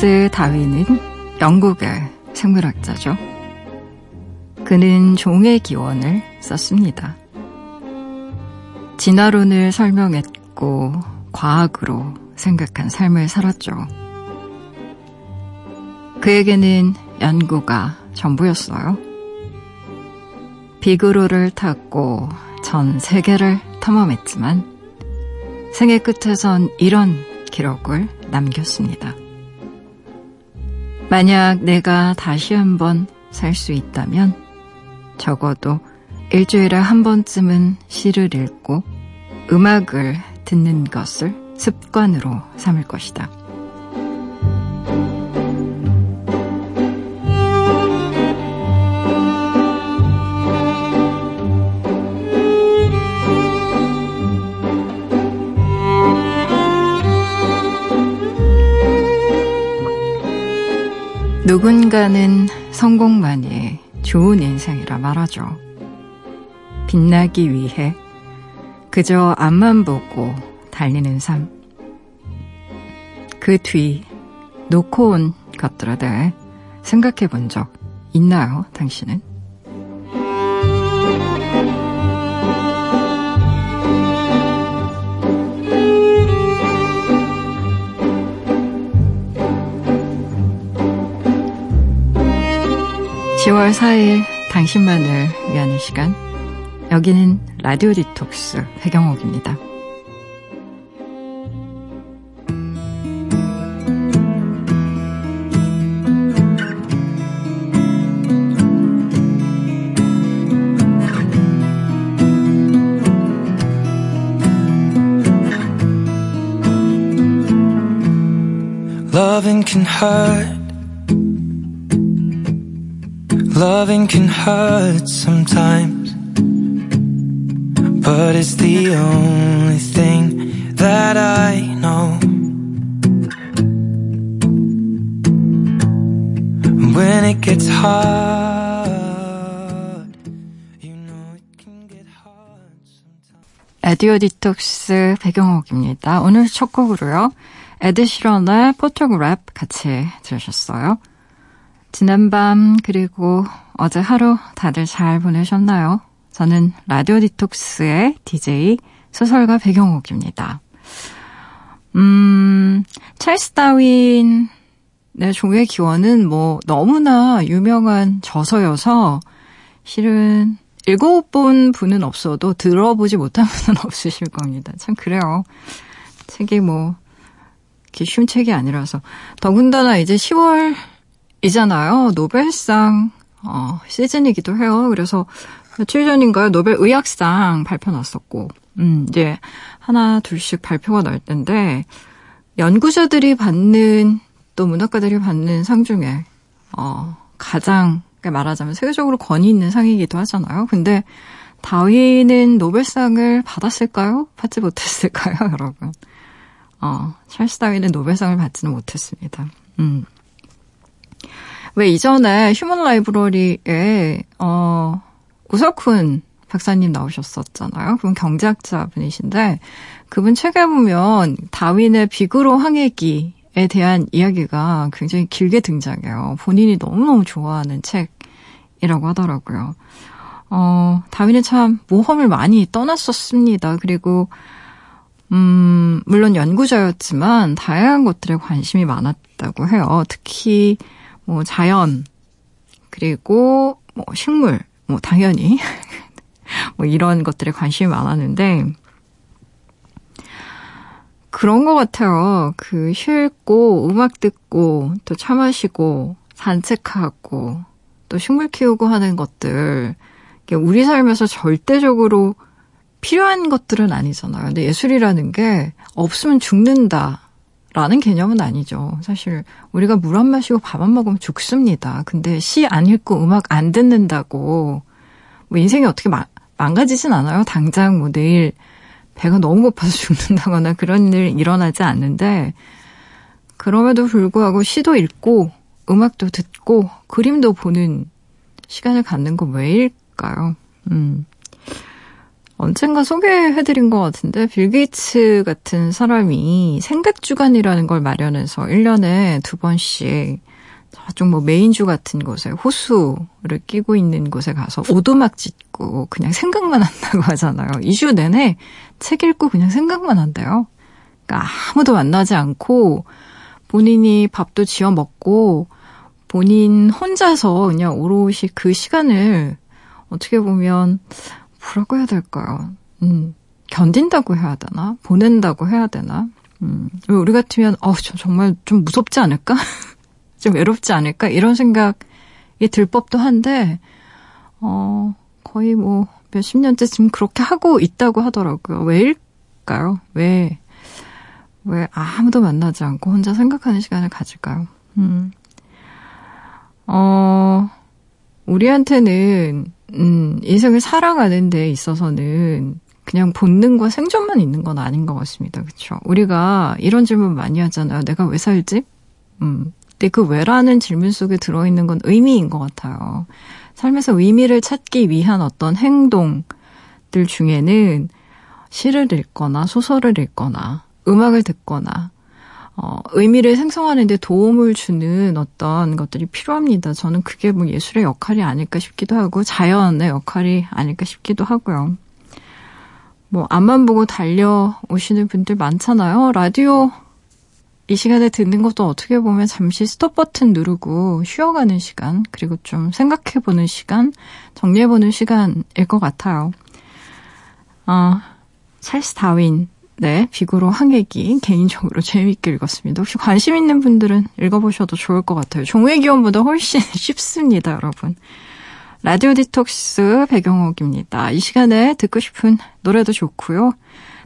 찰스 다윈은 영국의 생물학자죠. 그는 종의 기원을 썼습니다. 진화론을 설명했고 과학으로 생각한 삶을 살았죠. 그에게는 연구가 전부였어요. 비그로를 탔고 전 세계를 탐험했지만 생애 끝에선 이런 기록을 남겼습니다. 만약 내가 다시 한번 살 수 있다면 적어도 일주일에 한 번쯤은 시를 읽고 음악을 듣는 것을 습관으로 삼을 것이다. 누군가는 성공만이 좋은 인생이라 말하죠. 빛나기 위해 그저 앞만 보고 달리는 삶. 그 뒤 놓고 온 것들에 대해 생각해 본 적 있나요, 당신은? 10월 4일 당신만을 위한 시간. 여기는 라디오 디톡스 배경옥입니다. Loving can hurt Loving can hurt sometimes, but it's the only thing that I know. When it gets hard, you know it can get hard sometimes. 라디오 디톡스 배경옥입니다. 오늘 첫 곡으로요. 에드 시런의 Photograph 같이 들으셨어요. 지난밤 그리고 어제 하루 다들 잘 보내셨나요? 저는 라디오 디톡스의 DJ 소설가 백영옥입니다. 음, 찰스 다윈의 종의 기원은 뭐 너무나 유명한 저서여서 실은 읽어본 분은 없어도 들어보지 못한 분은 없으실 겁니다. 참 그래요. 책이 뭐 이렇게 쉬운 책이 아니라서 더군다나 이제 10월 이잖아요. 노벨상 어, 시즌이기도 해요. 그래서 며칠 전인가요? 노벨 의학상 발표 났었고, 음, 이제 하나, 둘씩 발표가 날 텐데, 연구자들이 받는, 또 문학가들이 받는 상 중에, 어, 가장, 말하자면 세계적으로 권위 있는 상이기도 하잖아요. 근데 다윈은 노벨상을 받았을까요? 받지 못했을까요, 여러분? 어, 찰스 다윈은 노벨상을 받지는 못했습니다. 음. 왜 이전에 휴먼 라이브러리에 어 우석훈 박사님 나오셨었잖아요. 그분 경제학자 분이신데 그분 책에 보면 다윈의 비그로 항해기에 대한 이야기가 굉장히 길게 등장해요. 본인이 너무너무 좋아하는 책이라고 하더라고요. 어, 다윈은 참 모험을 많이 떠났었습니다. 그리고 음, 물론 연구자였지만 다양한 것들에 관심이 많았다고 해요. 특히 뭐 자연, 그리고 뭐 식물, 뭐 당연히 뭐 이런 것들에 관심이 많았는데 그런 것 같아요. 그 쉴고 음악 듣고 또 차 마시고 산책하고 또 식물 키우고 하는 것들 우리 삶에서 절대적으로 필요한 것들은 아니잖아요. 근데 예술이라는 게 없으면 죽는다. 라는 개념은 아니죠. 사실 우리가 물 안 마시고 밥 안 먹으면 죽습니다. 근데 시 안 읽고 음악 안 듣는다고 뭐 인생이 어떻게 마, 망가지진 않아요. 당장 뭐 내일 배가 너무 고파서 죽는다거나 그런 일 일어나지 않는데 그럼에도 불구하고 시도 읽고 음악도 듣고 그림도 보는 시간을 갖는 건 왜일까요? 음. 언젠가 소개해드린 것 같은데 빌 게이츠 같은 사람이 생각 주간이라는 걸 마련해서 1년에 두 번씩 저쪽 뭐 메인주 같은 곳에 호수를 끼고 있는 곳에 가서 오두막 짓고 그냥 생각만 한다고 하잖아요. 2주 내내 책 읽고 그냥 생각만 한대요. 그러니까 아무도 만나지 않고 본인이 밥도 지어 먹고 본인 혼자서 그냥 오롯이 그 시간을 어떻게 보면 뭐라고 해야 될까요? 음, 견딘다고 해야 되나? 보낸다고 해야 되나? 음, 우리 같으면, 어, 저 정말 좀 무섭지 않을까? 좀 외롭지 않을까? 이런 생각이 들 법도 한데, 어, 거의 뭐, 몇십 년째 지금 그렇게 하고 있다고 하더라고요. 왜일까요? 왜, 왜 아무도 만나지 않고 혼자 생각하는 시간을 가질까요? 음. 어, 우리한테는 음, 인생을 살아가는 데 있어서는 그냥 본능과 생존만 있는 건 아닌 것 같습니다. 그렇죠? 우리가 이런 질문 많이 하잖아요. 내가 왜 살지? 음. 근데 그 왜라는 질문 속에 들어있는 건 의미인 것 같아요. 삶에서 의미를 찾기 위한 어떤 행동들 중에는 시를 읽거나 소설을 읽거나 음악을 듣거나 어, 의미를 생성하는 데 도움을 주는 어떤 것들이 필요합니다. 저는 그게 뭐 예술의 역할이 아닐까 싶기도 하고 자연의 역할이 아닐까 싶기도 하고요. 뭐 앞만 보고 달려오시는 분들 많잖아요. 라디오 이 시간에 듣는 것도 어떻게 보면 잠시 스톱 버튼 누르고 쉬어가는 시간, 그리고 좀 생각해보는 시간, 정리해보는 시간일 것 같아요. 아, 찰스 다윈 네, 비구로 항해기 개인적으로 재미있게 읽었습니다. 혹시 관심 있는 분들은 읽어보셔도 좋을 것 같아요. 종의 기원보다 훨씬 쉽습니다, 여러분. 라디오 디톡스 배경옥입니다. 이 시간에 듣고 싶은 노래도 좋고요.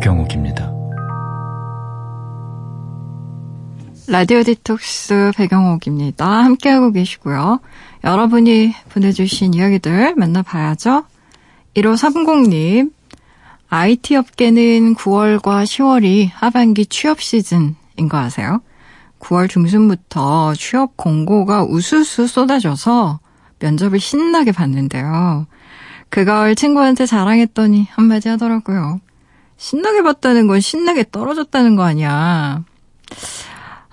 백영옥입니다. 라디오 디톡스 백영옥입니다. 함께하고 계시고요. 여러분이 보내주신 이야기들 만나봐야죠. 1530님, IT 업계는 9월과 10월이 하반기 취업 시즌인 거 아세요? 9월 중순부터 취업 공고가 우수수 쏟아져서 면접을 신나게 봤는데요. 그 가을 친구한테 자랑했더니 한마디 하더라고요. 신나게 봤다는 건 신나게 떨어졌다는 거 아니야.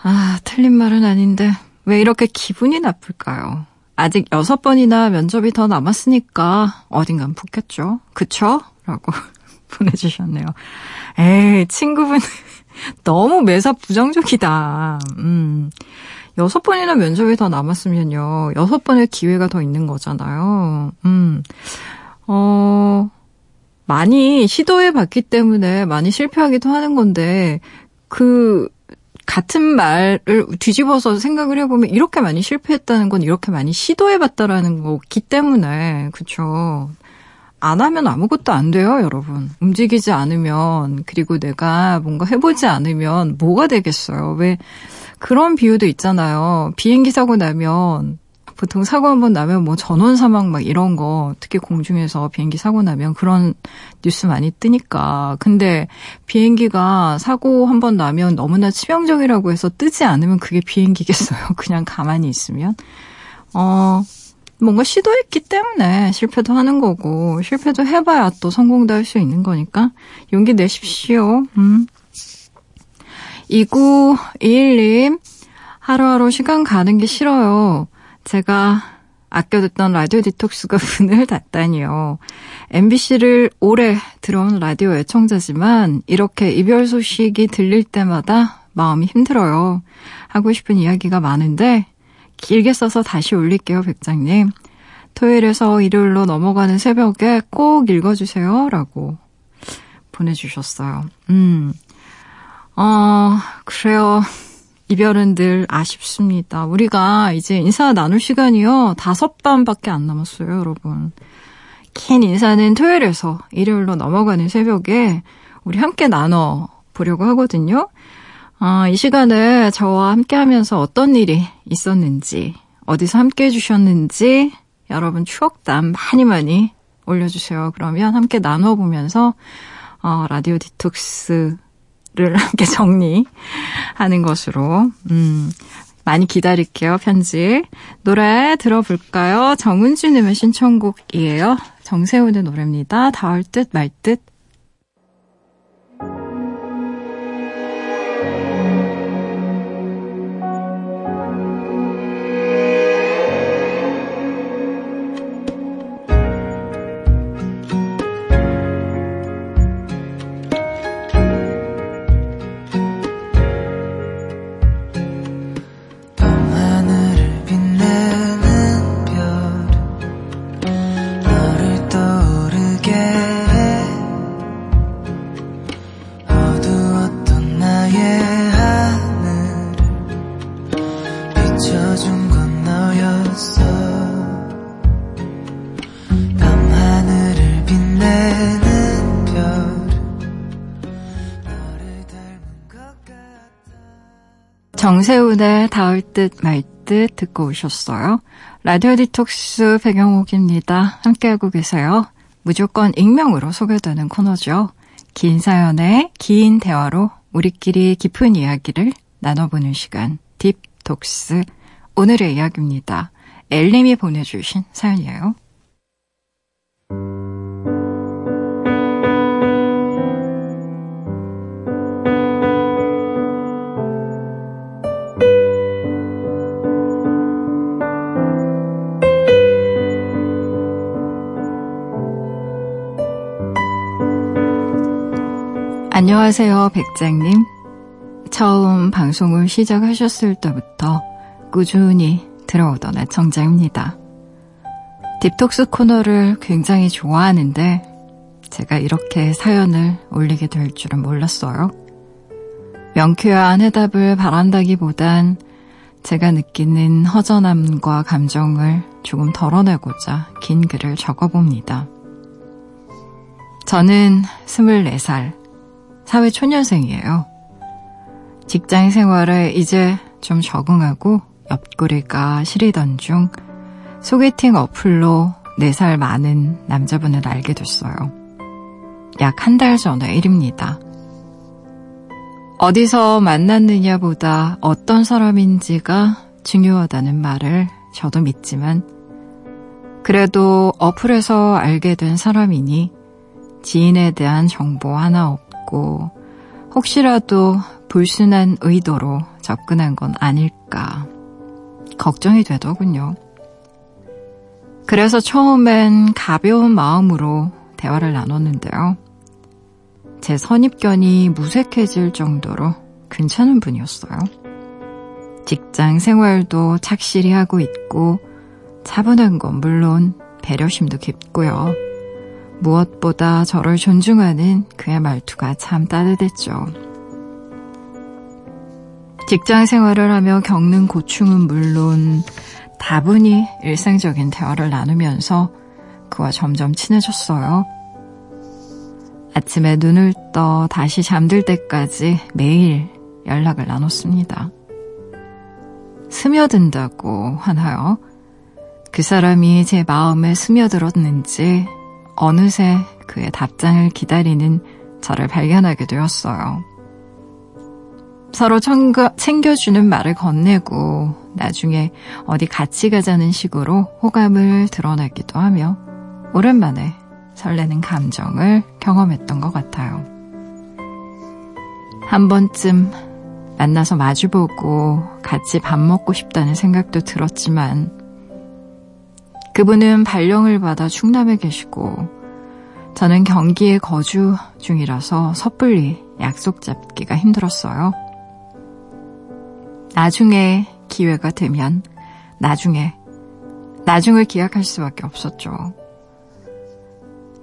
아, 틀린 말은 아닌데 왜 이렇게 기분이 나쁠까요? 아직 여섯 번이나 면접이 더 남았으니까 어딘간 붙겠죠. 그쵸? 라고 보내주셨네요. 에이, 친구분 너무 매사 부정적이다. 음. 여섯 번이나 면접이 더 남았으면요. 여섯 번의 기회가 더 있는 거잖아요. 음. 어, 많이 시도해 봤기 때문에 많이 실패하기도 하는 건데, 그, 같은 말을 뒤집어서 생각을 해보면 이렇게 많이 실패했다는 건 이렇게 많이 시도해 봤다라는 거기 때문에, 그쵸. 안 하면 아무것도 안 돼요, 여러분. 움직이지 않으면, 그리고 내가 뭔가 해보지 않으면 뭐가 되겠어요. 왜, 그런 비유도 있잖아요. 비행기 사고 나면, 보통 사고 한 번 나면 뭐 전원 사망 막 이런 거, 특히 공중에서 비행기 사고 나면 그런 뉴스 많이 뜨니까. 근데 비행기가 사고 한 번 나면 너무나 치명적이라고 해서 뜨지 않으면 그게 비행기겠어요. 그냥 가만히 있으면. 어, 뭔가 시도했기 때문에 실패도 하는 거고 실패도 해봐야 또 성공도 할 수 있는 거니까 용기 내십시오. 음. 2921님 하루하루 시간 가는 게 싫어요. 제가 아껴 듣던 라디오 디톡스가 문을 닫다니요. MBC를 오래 들어온 라디오 애청자지만 이렇게 이별 소식이 들릴 때마다 마음이 힘들어요. 하고 싶은 이야기가 많은데 길게 써서 다시 올릴게요, 백장님. 토요일에서 일요일로 넘어가는 새벽에 꼭 읽어주세요. 라고 보내주셨어요. 음. 어, 그래요. 이별은 늘 아쉽습니다. 우리가 이제 인사 나눌 시간이요. 다섯 번밖에 안 남았어요, 여러분. 긴 인사는 토요일에서 일요일로 넘어가는 새벽에 우리 함께 나눠 보려고 하거든요. 아, 이 시간에 저와 함께 하면서 어떤 일이 있었는지, 어디서 함께 해주셨는지, 여러분 추억담 많이 많이 올려주세요. 그러면 함께 나눠보면서, 어, 라디오 디톡스 를 함께 정리하는 것으로, 음, 많이 기다릴게요, 편지. 노래 들어볼까요? 정은주님의 신청곡이에요. 정세훈의 노래입니다. 닿을 듯 말 듯. 정세훈의 닿을 듯 말 듯 듣고 오셨어요. 라디오 디톡스 백영옥입니다. 함께하고 계세요. 무조건 익명으로 소개되는 코너죠. 긴 사연에 긴 대화로 우리끼리 깊은 이야기를 나눠보는 시간. 딥톡스. 오늘의 이야기입니다. 엘님이 보내주신 사연이에요. 안녕하세요, 백장님. 처음 방송을 시작하셨을 때부터 꾸준히 들어오던 애청자입니다. 딥톡스 코너를 굉장히 좋아하는데 제가 이렇게 사연을 올리게 될 줄은 몰랐어요. 명쾌한 해답을 바란다기보단 제가 느끼는 허전함과 감정을 조금 덜어내고자 긴 글을 적어봅니다. 저는 24살, 사회 초년생이에요. 직장 생활에 이제 좀 적응하고 옆구리가 시리던 중 소개팅 어플로 4살 많은 남자분을 알게 됐어요. 약 한 달 전의 일입니다. 어디서 만났느냐 보다 어떤 사람인지가 중요하다는 말을 저도 믿지만 그래도 어플에서 알게 된 사람이니 지인에 대한 정보 하나 없고 있고 혹시라도 불순한 의도로 접근한 건 아닐까 걱정이 되더군요. 그래서 처음엔 가벼운 마음으로 대화를 나눴는데요. 제 선입견이 무색해질 정도로 괜찮은 분이었어요. 직장 생활도 착실히 하고 있고 차분한 건 물론 배려심도 깊고요. 무엇보다 저를 존중하는 그의 말투가 참 따뜻했죠. 직장 생활을 하며 겪는 고충은 물론 다분히 일상적인 대화를 나누면서 그와 점점 친해졌어요. 아침에 눈을 떠 다시 잠들 때까지 매일 연락을 나눴습니다. 스며든다고 하나요? 그 사람이 제 마음에 스며들었는지 어느새 그의 답장을 기다리는 저를 발견하게 되었어요. 서로 챙겨, 챙겨주는 말을 건네고 나중에 어디 같이 가자는 식으로 호감을 드러내기도 하며 오랜만에 설레는 감정을 경험했던 것 같아요. 한 번쯤 만나서 마주보고 같이 밥 먹고 싶다는 생각도 들었지만 그분은 발령을 받아 충남에 계시고 저는 경기에 거주 중이라서 섣불리 약속 잡기가 힘들었어요. 나중에 기회가 되면 나중에 나중을 기약할 수밖에 없었죠.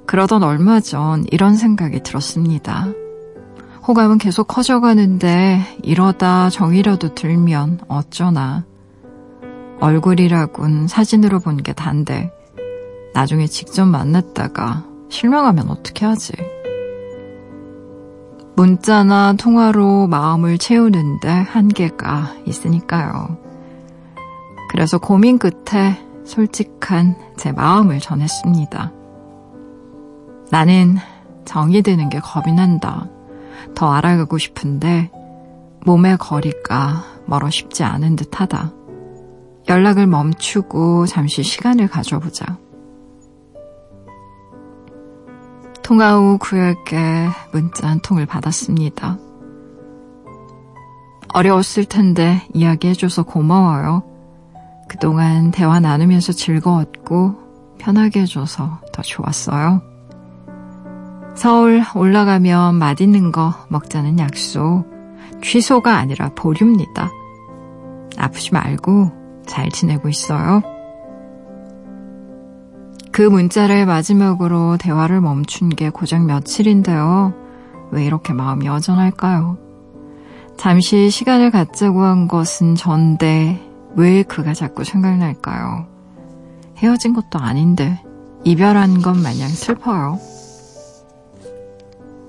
그러던 얼마 전 이런 생각이 들었습니다. 호감은 계속 커져가는데 이러다 정이라도 들면 어쩌나. 얼굴이라곤 사진으로 본 게 단데 나중에 직접 만났다가 실망하면 어떻게 하지? 문자나 통화로 마음을 채우는데 한계가 있으니까요. 그래서 고민 끝에 솔직한 제 마음을 전했습니다. 나는 정이 드는 게 겁이 난다. 더 알아가고 싶은데 몸의 거리가 멀어 쉽지 않은 듯 하다. 연락을 멈추고 잠시 시간을 가져보자. 통화 후 그에게 문자 한 통을 받았습니다. 어려웠을 텐데 이야기해줘서 고마워요. 그동안 대화 나누면서 즐거웠고 편하게 해줘서 더 좋았어요. 서울 올라가면 맛있는 거 먹자는 약속. 취소가 아니라 보류입니다. 아프지 말고 잘 지내고 있어요. 그 문자를 마지막으로 대화를 멈춘 게 고작 며칠인데요. 왜 이렇게 마음이 어전할까요? 잠시 시간을 갖자고 한 것은 전데 왜 그가 자꾸 생각날까요? 헤어진 것도 아닌데 이별한 것 마냥 슬퍼요.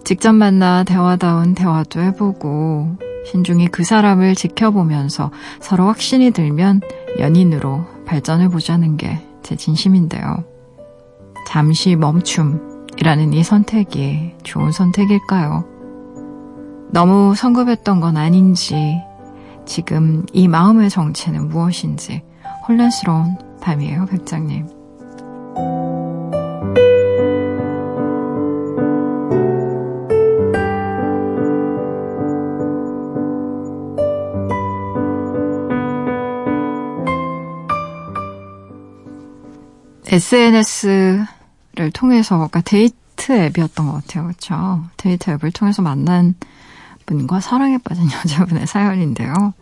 직접 만나 대화다운 대화도 해보고 신중히 그 사람을 지켜보면서 서로 확신이 들면 연인으로 발전해 보자는 게 제 진심인데요. 잠시 멈춤이라는 이 선택이 좋은 선택일까요? 너무 성급했던 건 아닌지, 지금 이 마음의 정체는 무엇인지 혼란스러운 밤이에요, 백장님. SNS를 통해서, 그러니까 데이트 앱이었던 것 같아요. 그렇죠? 데이트 앱을 통해서 만난 분과 사랑에 빠진 여자분의 사연인데요.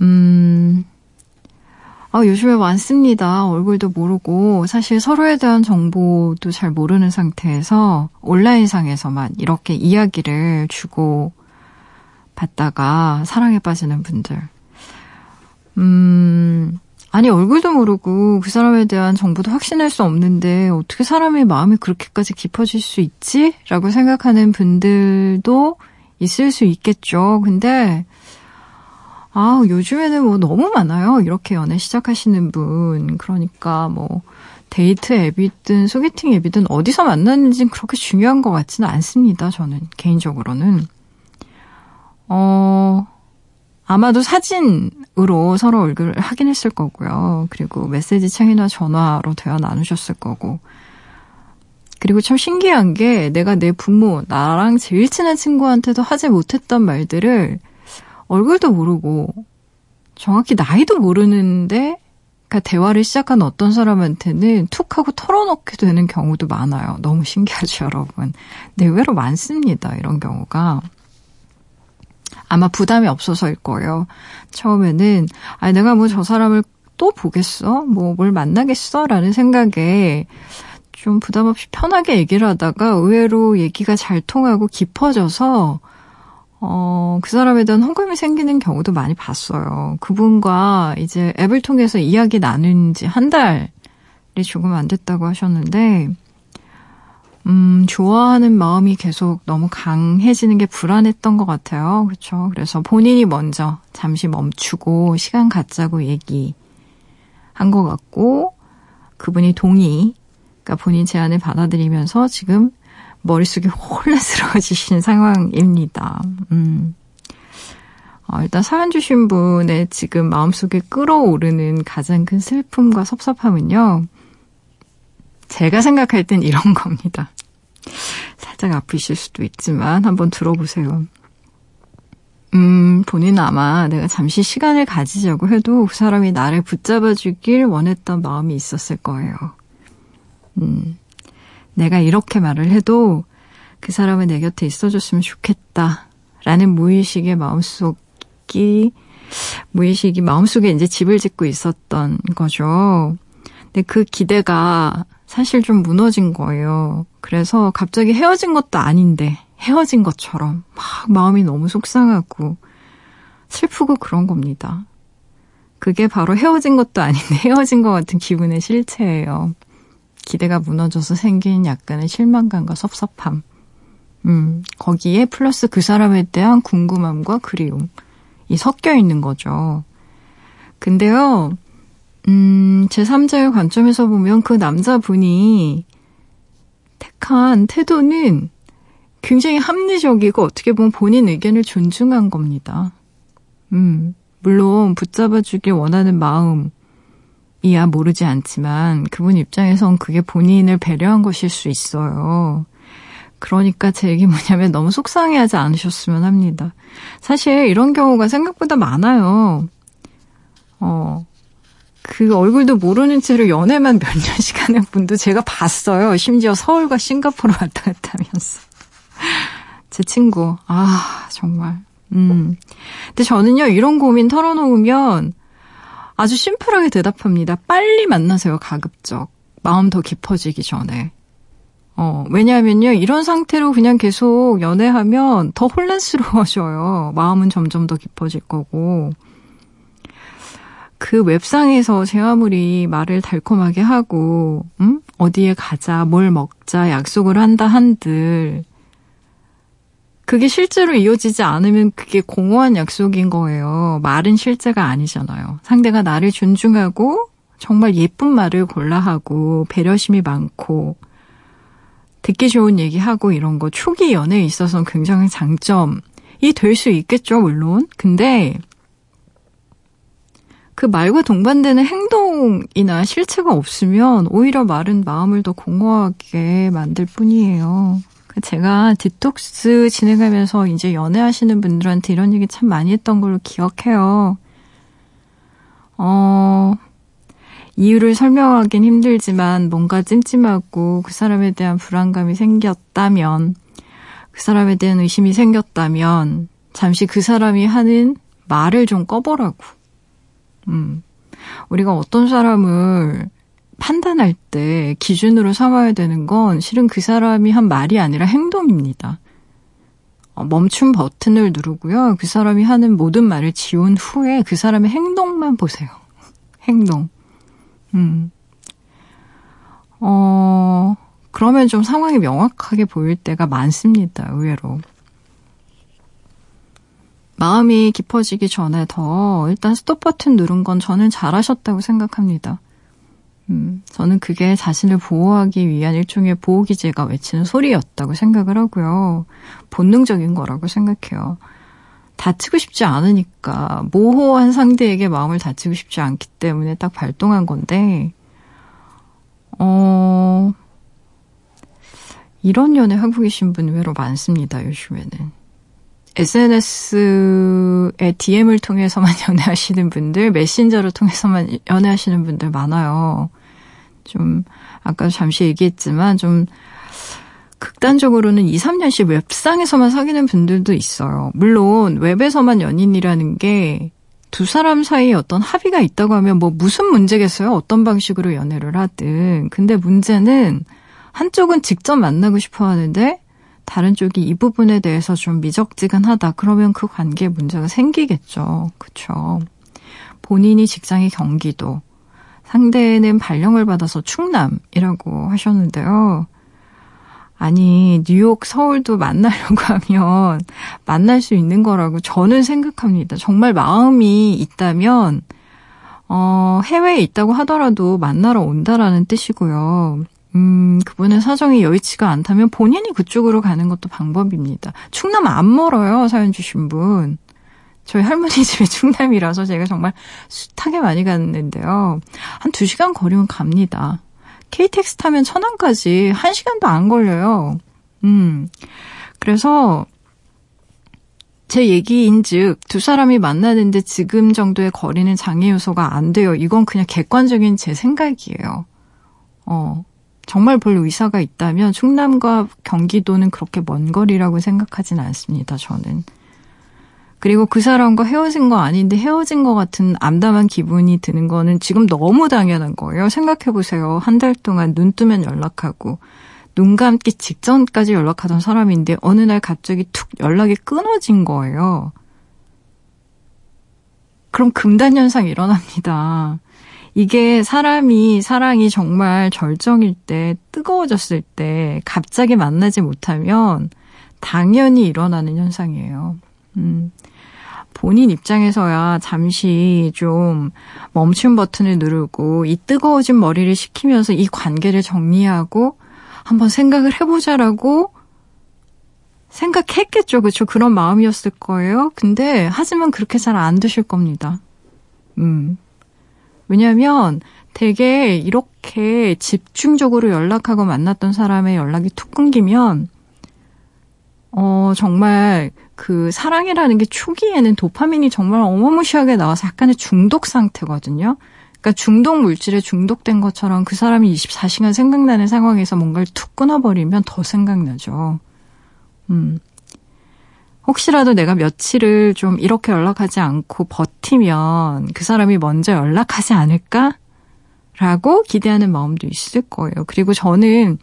음, 아, 요즘에 많습니다. 얼굴도 모르고, 사실 서로에 대한 정보도 잘 모르는 상태에서 온라인상에서만 이렇게 이야기를 주고 받다가 사랑에 빠지는 분들. 음, 아니, 얼굴도 모르고 그 사람에 대한 정보도 확신할 수 없는데 어떻게 사람의 마음이 그렇게까지 깊어질 수 있지? 라고 생각하는 분들도 있을 수 있겠죠. 근데, 아, 요즘에는 뭐 너무 많아요. 이렇게 연애 시작하시는 분. 그러니까 뭐, 데이트 앱이든 소개팅 앱이든 어디서 만났는지는 그렇게 중요한 것 같지는 않습니다. 저는, 개인적으로는. 어, 아마도 사진으로 서로 얼굴을 확인했을 거고요. 그리고 메시지 창이나 전화로 대화 나누셨을 거고. 그리고 참 신기한 게 내가 내 부모, 나랑 제일 친한 친구한테도 하지 못했던 말들을 얼굴도 모르고 정확히 나이도 모르는데 그러니까 대화를 시작한 어떤 사람한테는 툭 하고 털어놓게 되는 경우도 많아요. 너무 신기하죠, 여러분. 내외로 많습니다. 이런 경우가. 아마 부담이 없어서일 거예요. 처음에는 아 내가 뭐 저 사람을 또 보겠어? 뭐 뭘 만나겠어? 라는 생각에 좀 부담 없이 편하게 얘기를 하다가 의외로 얘기가 잘 통하고 깊어져서 어, 그 사람에 대한 호감이 생기는 경우도 많이 봤어요. 그분과 이제 앱을 통해서 이야기 나눈 지 한 달이 조금 안 됐다고 하셨는데, 음, 좋아하는 마음이 계속 너무 강해지는 게 불안했던 것 같아요. 그렇죠. 그래서 본인이 먼저 잠시 멈추고 시간 갖자고 얘기한 것 같고 그분이 동의, 그러니까 본인 제안을 받아들이면서 지금 머릿속이 혼란스러워지신 상황입니다. 음. 어, 일단 사연 주신 분의 지금 마음속에 끌어오르는 가장 큰 슬픔과 섭섭함은요. 제가 생각할 땐 이런 겁니다. 살짝 아프실 수도 있지만 한번 들어보세요. 음, 본인은 아마 내가 잠시 시간을 가지자고 해도 그 사람이 나를 붙잡아주길 원했던 마음이 있었을 거예요. 음, 내가 이렇게 말을 해도 그 사람은 내 곁에 있어줬으면 좋겠다. 라는 무의식의 마음속이, 무의식이 마음속에 이제 집을 짓고 있었던 거죠. 근데 그 기대가 사실 좀 무너진 거예요. 그래서 갑자기 헤어진 것도 아닌데 헤어진 것처럼 막 마음이 너무 속상하고 슬프고 그런 겁니다. 그게 바로 헤어진 것도 아닌데 헤어진 것 같은 기분의 실체예요. 기대가 무너져서 생긴 약간의 실망감과 섭섭함. 음, 거기에 플러스 그 사람에 대한 궁금함과 그리움 이 섞여 있는 거죠. 근데요, 음, 제3자의 관점에서 보면 그 남자분이 택한 태도는 굉장히 합리적이고 어떻게 보면 본인 의견을 존중한 겁니다. 음, 물론 붙잡아주길 원하는 마음이야 모르지 않지만 그분 입장에선 그게 본인을 배려한 것일 수 있어요. 그러니까 제 얘기 뭐냐면 너무 속상해하지 않으셨으면 합니다. 사실 이런 경우가 생각보다 많아요. 어, 그 얼굴도 모르는 채로 연애만 몇 년씩 하는 분도 제가 봤어요. 심지어 서울과 싱가포르 왔다 갔다 하면서. 제 친구. 아, 정말. 음. 근데 저는요, 이런 고민 털어놓으면 아주 심플하게 대답합니다. 빨리 만나세요, 가급적. 마음 더 깊어지기 전에. 어, 왜냐하면요, 이런 상태로 그냥 계속 연애하면 더 혼란스러워져요. 마음은 점점 더 깊어질 거고. 그 웹상에서 제 아무리 말을 달콤하게 하고, 음? 어디에 가자, 뭘 먹자, 약속을 한다 한들, 그게 실제로 이어지지 않으면 그게 공허한 약속인 거예요. 말은 실제가 아니잖아요. 상대가 나를 존중하고, 정말 예쁜 말을 골라 하고, 배려심이 많고, 듣기 좋은 얘기하고 이런 거 초기 연애에 있어서는 굉장히 장점이 될 수 있겠죠, 물론. 근데, 그 말과 동반되는 행동이나 실체가 없으면 오히려 말은 마음을 더 공허하게 만들 뿐이에요. 그 제가 디톡스 진행하면서 이제 연애하시는 분들한테 이런 얘기 참 많이 했던 걸로 기억해요. 어, 이유를 설명하긴 힘들지만 뭔가 찜찜하고 그 사람에 대한 불안감이 생겼다면, 그 사람에 대한 의심이 생겼다면, 잠시 그 사람이 하는 말을 좀 꺼보라고. 음. 우리가 어떤 사람을 판단할 때 기준으로 삼아야 되는 건 실은 그 사람이 한 말이 아니라 행동입니다. 어, 멈춤 버튼을 누르고요. 그 사람이 하는 모든 말을 지운 후에 그 사람의 행동만 보세요. 행동. 음. 어, 그러면 좀 상황이 명확하게 보일 때가 많습니다. 의외로. 마음이 깊어지기 전에 더 일단 스톱 버튼 누른 건 저는 잘하셨다고 생각합니다. 음, 저는 그게 자신을 보호하기 위한 일종의 보호기제가 외치는 소리였다고 생각을 하고요. 본능적인 거라고 생각해요. 다치고 싶지 않으니까, 모호한 상대에게 마음을 다치고 싶지 않기 때문에 딱 발동한 건데, 어, 이런 연애 하고 계신 분 의외로 많습니다, 요즘에는. SNS에 DM을 통해서만 연애하시는 분들, 메신저를 통해서만 연애하시는 분들 많아요. 좀, 아까 잠시 얘기했지만, 좀, 극단적으로는 2, 3년씩 웹상에서만 사귀는 분들도 있어요. 물론, 웹에서만 연인이라는 게, 두 사람 사이에 어떤 합의가 있다고 하면 뭐 무슨 문제겠어요? 어떤 방식으로 연애를 하든. 근데 문제는 한쪽은 직접 만나고 싶어 하는데 다른 쪽이 이 부분에 대해서 좀 미적지근하다. 그러면 그 관계에 문제가 생기겠죠. 그쵸. 본인이 직장이 경기도, 상대는 발령을 받아서 충남이라고 하셨는데요. 아니, 뉴욕, 서울도 만나려고 하면 만날 수 있는 거라고 저는 생각합니다. 정말 마음이 있다면, 어, 해외에 있다고 하더라도 만나러 온다라는 뜻이고요. 음, 그분의 사정이 여의치가 않다면 본인이 그쪽으로 가는 것도 방법입니다. 충남 안 멀어요, 사연 주신 분. 저희 할머니 집이 충남이라서 제가 정말 숱하게 많이 갔는데요. 한두 시간 거리면 갑니다. KTX 타면 천안까지 한 시간도 안 걸려요. 음. 그래서 제 얘기인 즉, 두 사람이 만나는데 지금 정도의 거리는 장애 요소가 안 돼요. 이건 그냥 객관적인 제 생각이에요. 어, 정말 볼 의사가 있다면 충남과 경기도는 그렇게 먼 거리라고 생각하진 않습니다, 저는. 그리고 그 사람과 헤어진 거 아닌데 헤어진 것 같은 암담한 기분이 드는 거는 지금 너무 당연한 거예요. 생각해보세요. 한 달 동안 눈 뜨면 연락하고, 눈 감기 직전까지 연락하던 사람인데 어느 날 갑자기 툭 연락이 끊어진 거예요. 그럼 금단 현상이 일어납니다. 이게 사람이 사랑이 정말 절정일 때 뜨거워졌을 때 갑자기 만나지 못하면 당연히 일어나는 현상이에요. 음. 본인 입장에서야 잠시 좀 멈춤 버튼을 누르고 이 뜨거워진 머리를 식히면서 이 관계를 정리하고 한번 생각을 해보자라고 생각했겠죠. 그렇죠. 그런 마음이었을 거예요. 근데 하지만 그렇게 잘 안 되실 겁니다. 음. 왜냐하면 되게 이렇게 집중적으로 연락하고 만났던 사람의 연락이 툭 끊기면 어 정말 그 사랑이라는 게 초기에는 도파민이 정말 어마무시하게 나와서 약간의 중독 상태거든요. 그러니까 중독 물질에 중독된 것처럼 그 사람이 24시간 생각나는 상황에서 뭔가를 툭 끊어버리면 더 생각나죠. 음. 혹시라도 내가 며칠을 좀 이렇게 연락하지 않고 버티면 그 사람이 먼저 연락하지 않을까? 라고 기대하는 마음도 있을 거예요. 그리고 저는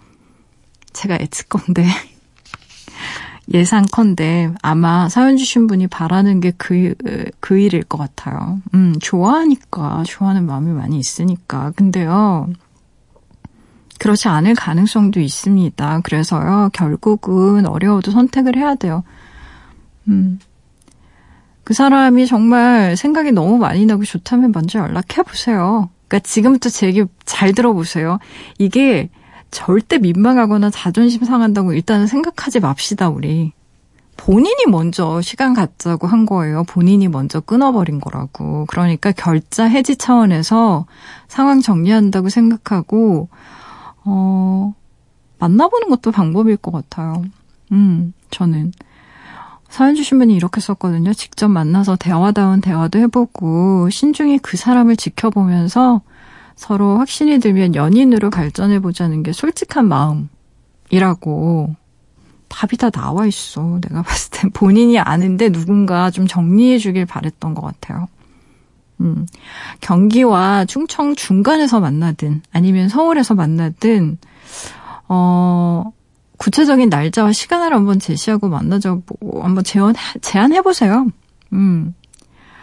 제가 애측건데 예상컨대 아마 사연 주신 분이 바라는 게 그, 그 일일 것 같아요. 음, 좋아하니까, 좋아하는 마음이 많이 있으니까. 근데요, 그렇지 않을 가능성도 있습니다. 그래서요, 결국은 어려워도 선택을 해야 돼요. 음. 그 사람이 정말 생각이 너무 많이 나고 좋다면 먼저 연락해 보세요. 그러니까 지금부터 제 얘기 잘 들어보세요. 이게 절대 민망하거나 자존심 상한다고 일단은 생각하지 맙시다, 우리. 본인이 먼저 시간 갖자고 한 거예요. 본인이 먼저 끊어버린 거라고. 그러니까 결자 해지 차원에서 상황 정리한다고 생각하고, 어, 만나보는 것도 방법일 것 같아요. 음, 저는. 사연 주신 분이 이렇게 썼거든요. 직접 만나서 대화다운 대화도 해보고 신중히 그 사람을 지켜보면서 서로 확신이 들면 연인으로 발전해보자는 게 솔직한 마음이라고 답이 다 나와 있어. 내가 봤을 땐 본인이 아는데 누군가 좀 정리해 주길 바랬던 것 같아요. 음, 경기와 충청 중간에서 만나든 아니면 서울에서 만나든, 어, 구체적인 날짜와 시간을 한번 제시하고 만나자, 뭐, 한번 제안, 제안해보세요. 음.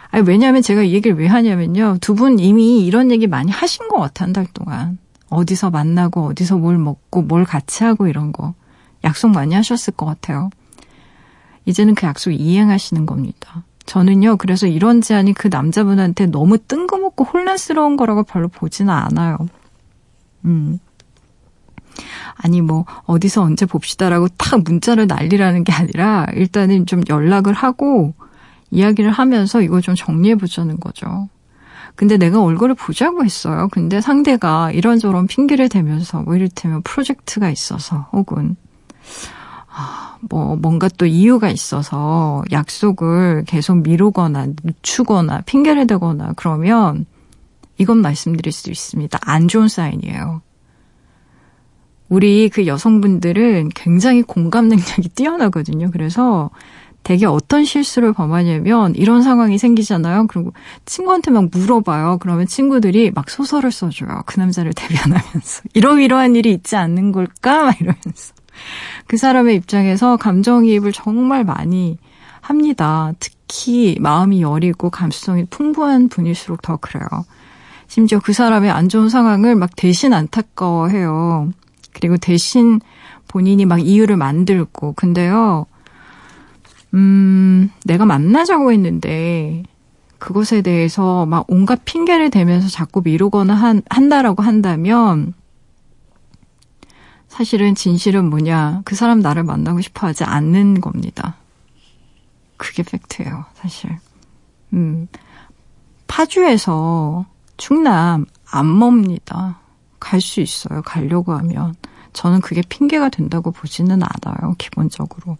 아니, 왜냐하면 제가 이 얘기를 왜 하냐면요. 두 분 이미 이런 얘기 많이 하신 것 같아, 한달 동안. 어디서 만나고, 어디서 뭘 먹고, 뭘 같이 하고, 이런 거. 약속 많이 하셨을 것 같아요. 이제는 그 약속 이행하시는 겁니다. 저는요, 그래서 이런 제안이 그 남자분한테 너무 뜬금없고 혼란스러운 거라고 별로 보지는 않아요. 음. 아니 뭐 어디서 언제 봅시다라고 탁 문자를 날리라는 게 아니라 일단은 좀 연락을 하고 이야기를 하면서 이걸 좀 정리해 보자는 거죠. 근데 내가 얼굴을 보자고 했어요. 근데 상대가 이런저런 핑계를 대면서 뭐 이를테면 프로젝트가 있어서 혹은 아, 뭐 뭔가 또 이유가 있어서 약속을 계속 미루거나 늦추거나 핑계를 대거나 그러면 이건 말씀드릴 수 있습니다. 안 좋은 사인이에요. 우리 그 여성분들은 굉장히 공감 능력이 뛰어나거든요. 그래서 되게 어떤 실수를 범하냐면 이런 상황이 생기잖아요. 그리고 친구한테 막 물어봐요. 그러면 친구들이 막 소설을 써줘요. 그 남자를 대변하면서. 이러이러한 일이 있지 않는 걸까? 막 이러면서. 그 사람의 입장에서 감정이입을 정말 많이 합니다. 특히 마음이 여리고 감수성이 풍부한 분일수록 더 그래요. 심지어 그 사람의 안 좋은 상황을 막 대신 안타까워해요. 그리고 대신 본인이 막 이유를 만들고. 근데요, 음, 내가 만나자고 했는데, 그것에 대해서 막 온갖 핑계를 대면서 자꾸 미루거나 한, 한다라고 한다면, 사실은 진실은 뭐냐. 그 사람 나를 만나고 싶어 하지 않는 겁니다. 그게 팩트예요, 사실. 음, 파주에서 충남 안 멉니다. 갈 수 있어요, 가려고 하면. 저는 그게 핑계가 된다고 보지는 않아요, 기본적으로.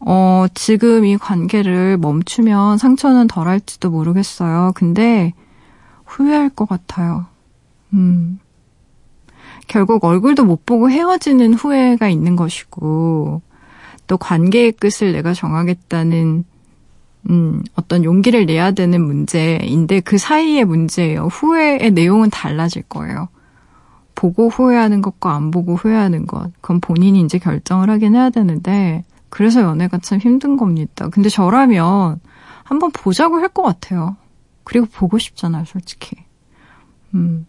어, 지금 이 관계를 멈추면 상처는 덜 할지도 모르겠어요. 근데 후회할 것 같아요. 음. 결국 얼굴도 못 보고 헤어지는 후회가 있는 것이고, 또 관계의 끝을 내가 정하겠다는, 음, 어떤 용기를 내야 되는 문제인데 그 사이의 문제예요. 후회의 내용은 달라질 거예요. 보고 후회하는 것과 안 보고 후회하는 것. 그건 본인이 이제 결정을 하긴 해야 되는데, 그래서 연애가 참 힘든 겁니다. 근데 저라면 한번 보자고 할 것 같아요. 그리고 보고 싶잖아요, 솔직히. 음.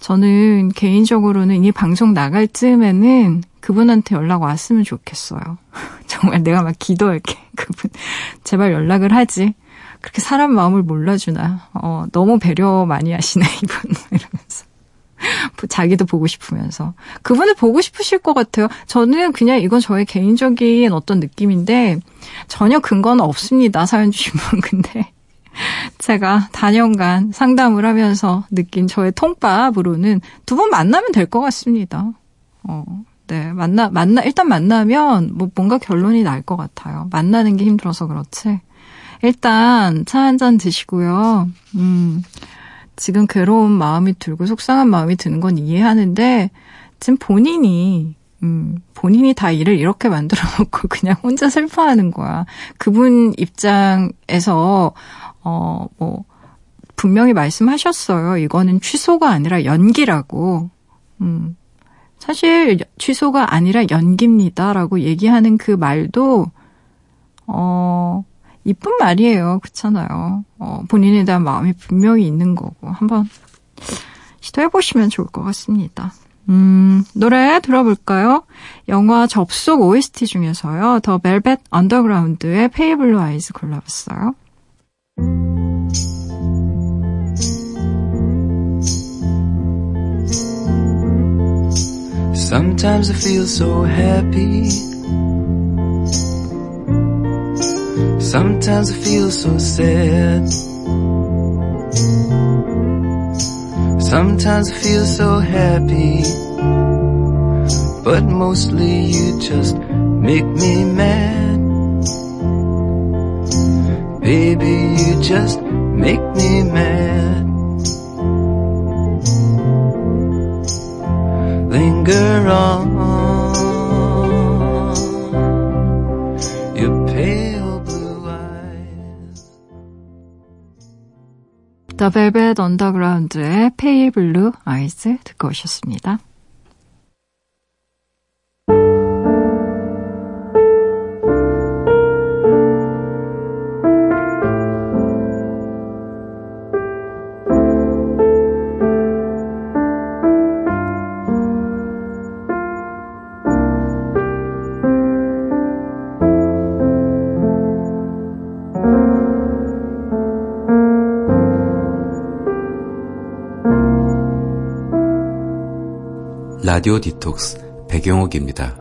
저는 개인적으로는 이 방송 나갈 즈음에는 그분한테 연락 왔으면 좋겠어요. 정말 내가 막 기도할게. 그분, 제발 연락을 하지. 그렇게 사람 마음을 몰라주나. 어, 너무 배려 많이 하시네, 이분. 이러면서. 자기도 보고 싶으면서. 그분을 보고 싶으실 것 같아요. 저는 그냥 이건 저의 개인적인 어떤 느낌인데, 전혀 근거는 없습니다. 사연 주신 분. 근데, 제가 단연간 상담을 하면서 느낀 저의 통밥으로는 두 분 만나면 될 것 같습니다. 어, 네. 만나, 만나, 일단 만나면 뭐 뭔가 결론이 날 것 같아요. 만나는 게 힘들어서 그렇지. 일단 차 한 잔 드시고요. 음, 지금 괴로운 마음이 들고 속상한 마음이 드는 건 이해하는데, 지금 본인이 음, 본인이 다 일을 이렇게 만들어 놓고 그냥 혼자 슬퍼하는 거야. 그분 입장에서 어, 뭐, 분명히 말씀하셨어요. 이거는 취소가 아니라 연기라고. 음. 사실 취소가 아니라 연기입니다라고 얘기하는 그 말도 어 이쁜 말이에요. 그렇잖아요. 어 본인에 대한 마음이 분명히 있는 거고 한번 시도해 보시면 좋을 것 같습니다. 음, 노래 들어볼까요? 영화 접속 OST 중에서요. 더 벨벳 언더그라운드의 Pale Blue Eyes 골라봤어요. Sometimes I feel so sad. Sometimes I feel so happy. But mostly you just make me mad. Baby, you just make me mad. Linger on. The Velvet Underground의 Pale Blue Eyes 듣고 오셨습니다. 라디오 디톡스 배경옥입니다.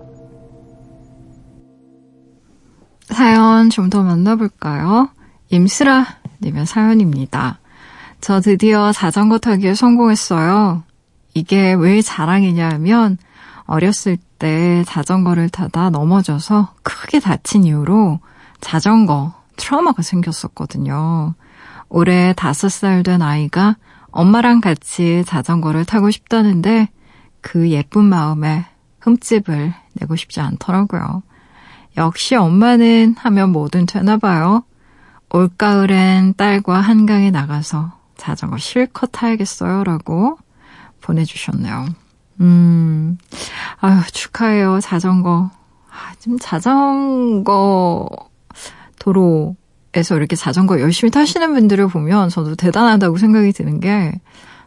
사연 좀 더 만나볼까요? 임스라 님의 사연입니다. 저 드디어 자전거 타기에 성공했어요. 이게 왜 자랑이냐 하면 어렸을 때 자전거를 타다 넘어져서 크게 다친 이후로 자전거 트라우마가 생겼었거든요. 올해 다섯 살 된 아이가 엄마랑 같이 자전거를 타고 싶다는데 그 예쁜 마음에 흠집을 내고 싶지 않더라고요. 역시 엄마는 하면 뭐든 되나 봐요. 올가을엔 딸과 한강에 나가서 자전거 실컷 타야겠어요. 라고 보내주셨네요. 음, 아유, 축하해요. 자전거. 아, 지금 자전거 도로에서 이렇게 자전거 열심히 타시는 분들을 보면 저도 대단하다고 생각이 드는 게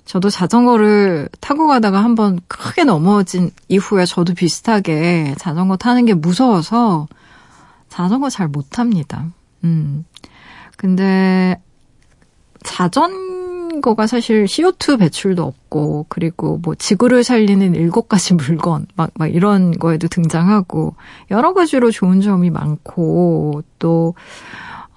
저도 자전거를 타고 가다가 한번 크게 넘어진 이후에 저도 비슷하게 자전거 타는 게 무서워서 자전거 잘 못 탑니다. 음. 근데 자전거가 사실 CO2 배출도 없고 그리고 뭐 지구를 살리는 일곱 가지 물건 막, 막 이런 거에도 등장하고 여러 가지로 좋은 점이 많고 또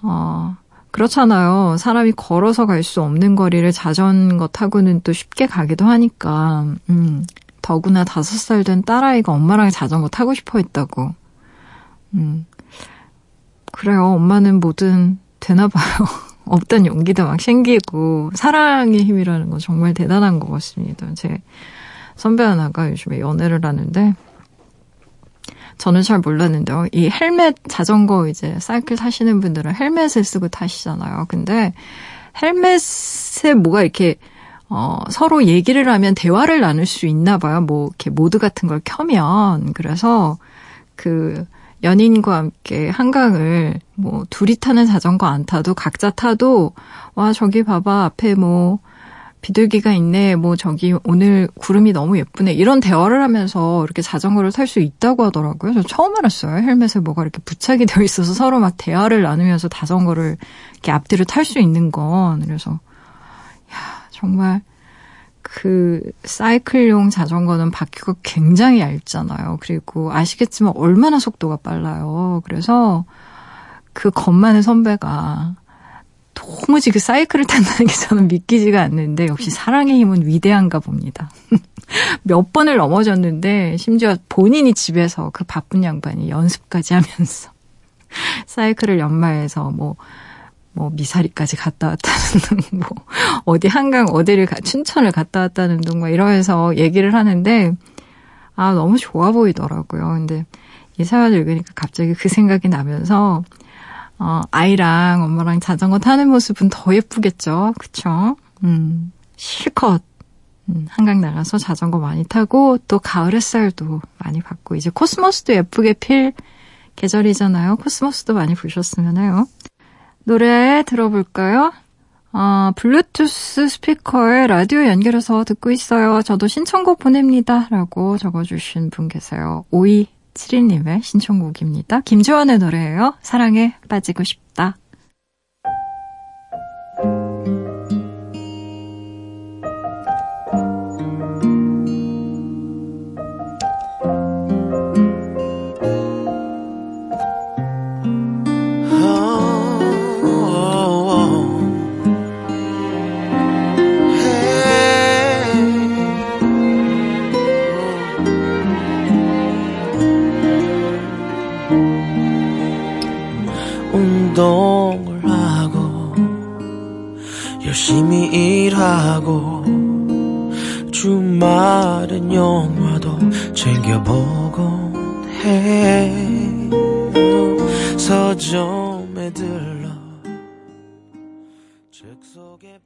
어, 그렇잖아요. 사람이 걸어서 갈 수 없는 거리를 자전거 타고는 또 쉽게 가기도 하니까, 음, 더구나 다섯 살 된 딸아이가 엄마랑 자전거 타고 싶어 했다고. 음, 그래요. 엄마는 뭐든 되나 봐요. 없던 용기도 막 생기고 사랑의 힘이라는 건 정말 대단한 것 같습니다. 제 선배 하나가 요즘에 연애를 하는데 저는 잘 몰랐는데요. 이 헬멧 자전거 이제 사이클 타시는 분들은 헬멧을 쓰고 타시잖아요. 근데 헬멧에 뭐가 이렇게 어, 서로 얘기를 하면 대화를 나눌 수 있나 봐요. 뭐 이렇게 모드 같은 걸 켜면 그래서 그 연인과 함께 한강을 뭐 둘이 타는 자전거 안 타도 각자 타도 와 저기 봐봐 앞에 뭐 비둘기가 있네 뭐 저기 오늘 구름이 너무 예쁘네 이런 대화를 하면서 이렇게 자전거를 탈 수 있다고 하더라고요. 저 처음 알았어요. 헬멧에 뭐가 이렇게 부착이 되어 있어서 서로 막 대화를 나누면서 자전거를 이렇게 앞뒤로 탈 수 있는 건 그래서 야 정말 그 사이클용 자전거는 바퀴가 굉장히 얇잖아요. 그리고 아시겠지만 얼마나 속도가 빨라요. 그래서 그 겁많은 선배가 도무지 그 사이클을 탄다는 게 저는 믿기지가 않는데 역시 사랑의 힘은 위대한가 봅니다. 몇 번을 넘어졌는데 심지어 본인이 집에서 그 바쁜 양반이 연습까지 하면서 사이클을 연마해서 뭐 뭐 미사리까지 갔다 왔다는 등, 뭐 어디 한강 어디를 가, 춘천을 갔다 왔다는 등, 뭐 이러면서 얘기를 하는데 아 너무 좋아 보이더라고요. 근데 이 사연을 읽으니까 갑자기 그 생각이 나면서 어, 아이랑 엄마랑 자전거 타는 모습은 더 예쁘겠죠, 그쵸? 음, 실컷 음, 한강 나가서 자전거 많이 타고 또 가을 햇살도 많이 받고 이제 코스모스도 예쁘게 필 계절이잖아요. 코스모스도 많이 보셨으면 해요. 노래 들어볼까요? 아, 블루투스 스피커에 라디오 연결해서 듣고 있어요. 저도 신청곡 보냅니다. 라고 적어주신 분 계세요. 5271님의 신청곡입니다. 김지원의 노래예요. 사랑에 빠지고 싶다. 지금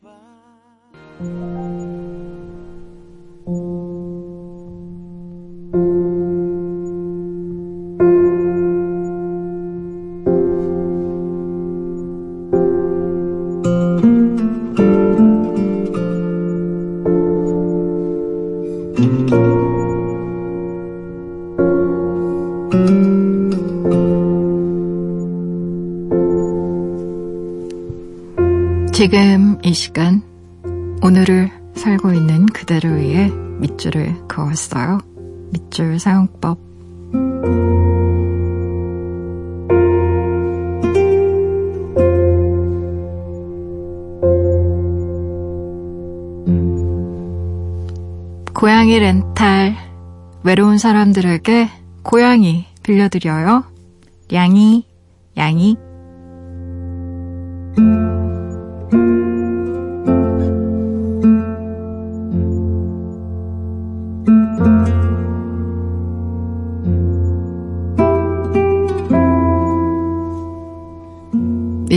이 시간 오늘을 살고 있는 그대를 위해 밑줄을 그었어요. 밑줄 사용법. 고양이 렌탈. 외로운 사람들에게 고양이 빌려드려요. 양이, 양이.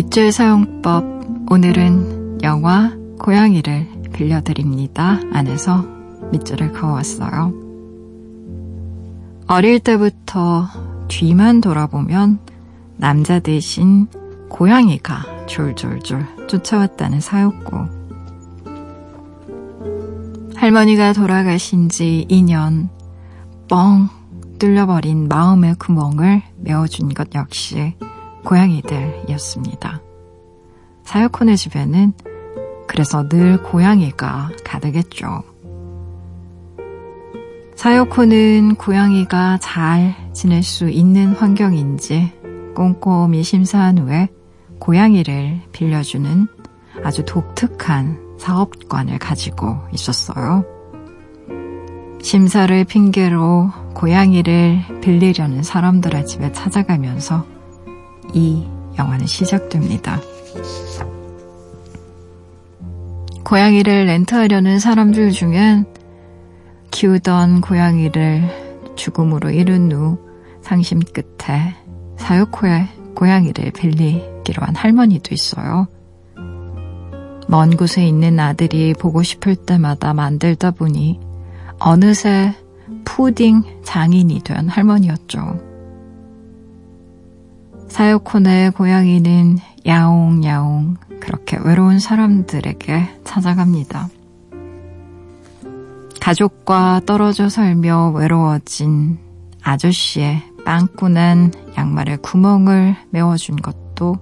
밑줄 사용법. 오늘은 영화 고양이를 빌려드립니다. 안에서 밑줄을 그어왔어요. 어릴 때부터 뒤만 돌아보면 남자 대신 고양이가 졸졸졸 쫓아왔다는 사였고, 할머니가 돌아가신 지 2년, 뻥 뚫려버린 마음의 구멍을 메워준 것 역시 고양이들이었습니다. 사요코네 집에는 그래서 늘 고양이가 가득했죠. 사요코는 고양이가 잘 지낼 수 있는 환경인지 꼼꼼히 심사한 후에 고양이를 빌려주는 아주 독특한 사업관을 가지고 있었어요. 심사를 핑계로 고양이를 빌리려는 사람들의 집에 찾아가면서 이 영화는 시작됩니다. 고양이를 렌트하려는 사람들 중엔 키우던 고양이를 죽음으로 이른 후 상심 끝에 사육 후에 고양이를 빌리기로 한 할머니도 있어요. 먼 곳에 있는 아들이 보고 싶을 때마다 만들다 보니 어느새 푸딩 장인이 된 할머니였죠. 사요코네 고양이는 야옹야옹 그렇게 외로운 사람들에게 찾아갑니다. 가족과 떨어져 살며 외로워진 아저씨의 빵꾸난 양말에 구멍을 메워준 것도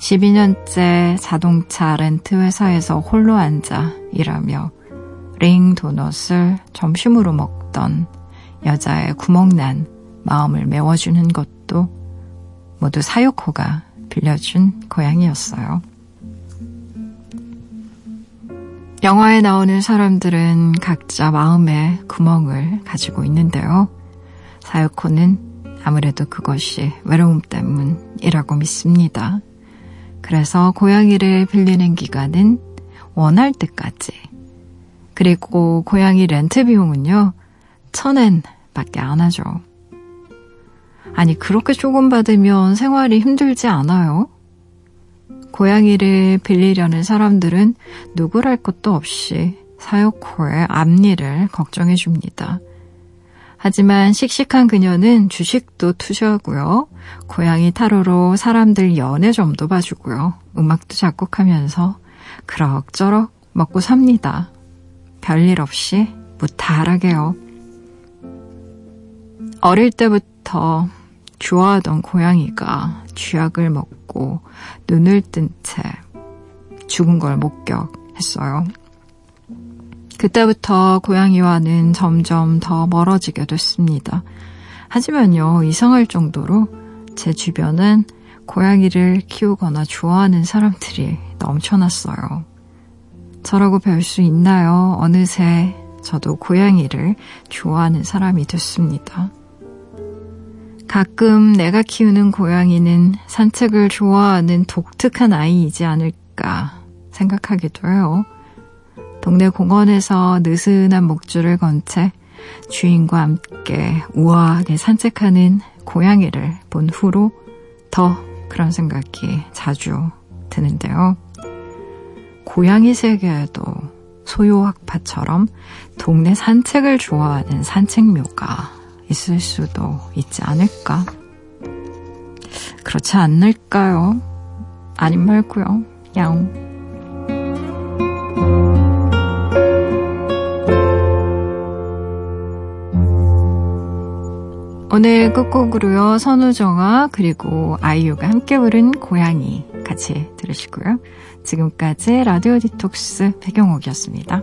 12년째 자동차 렌트 회사에서 홀로 앉아 일하며 링 도넛을 점심으로 먹던 여자의 구멍난 마음을 메워주는 것도 모두 사요코가 빌려준 고양이였어요. 영화에 나오는 사람들은 각자 마음의 구멍을 가지고 있는데요. 사요코는 아무래도 그것이 외로움 때문이라고 믿습니다. 그래서 고양이를 빌리는 기간은 원할 때까지. 그리고 고양이 렌트 비용은요, 천엔 밖에 안 하죠. 아니, 그렇게 조금 받으면 생활이 힘들지 않아요? 고양이를 빌리려는 사람들은 누구랄 것도 없이 사요코의 앞니를 걱정해 줍니다. 하지만 씩씩한 그녀는 주식도 투자하고요. 고양이 타로로 사람들 연애점도 봐주고요. 음악도 작곡하면서 그럭저럭 먹고 삽니다. 별일 없이 무탈하게요. 어릴 때부터 좋아하던 고양이가 쥐약을 먹고 눈을 뜬 채 죽은 걸 목격했어요. 그때부터 고양이와는 점점 더 멀어지게 됐습니다. 하지만요, 이상할 정도로 제 주변은 고양이를 키우거나 좋아하는 사람들이 넘쳐났어요. 저라고 배울 수 있나요? 어느새 저도 고양이를 좋아하는 사람이 됐습니다. 가끔 내가 키우는 고양이는 산책을 좋아하는 독특한 아이이지 않을까 생각하기도 해요. 동네 공원에서 느슨한 목줄을 건 채 주인과 함께 우아하게 산책하는 고양이를 본 후로 더 그런 생각이 자주 드는데요. 고양이 세계에도 소요학파처럼 동네 산책을 좋아하는 산책묘가 있을 수도 있지 않을까? 그렇지 않을까요? 아님 말고요. 야옹. 오늘 끝곡으로요, 선우정아, 그리고 아이유가 함께 부른 고양이 같이 들으시고요. 지금까지 라디오 디톡스 배경옥이었습니다.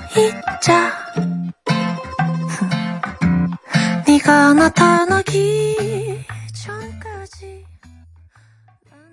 있자. 네가 나타나기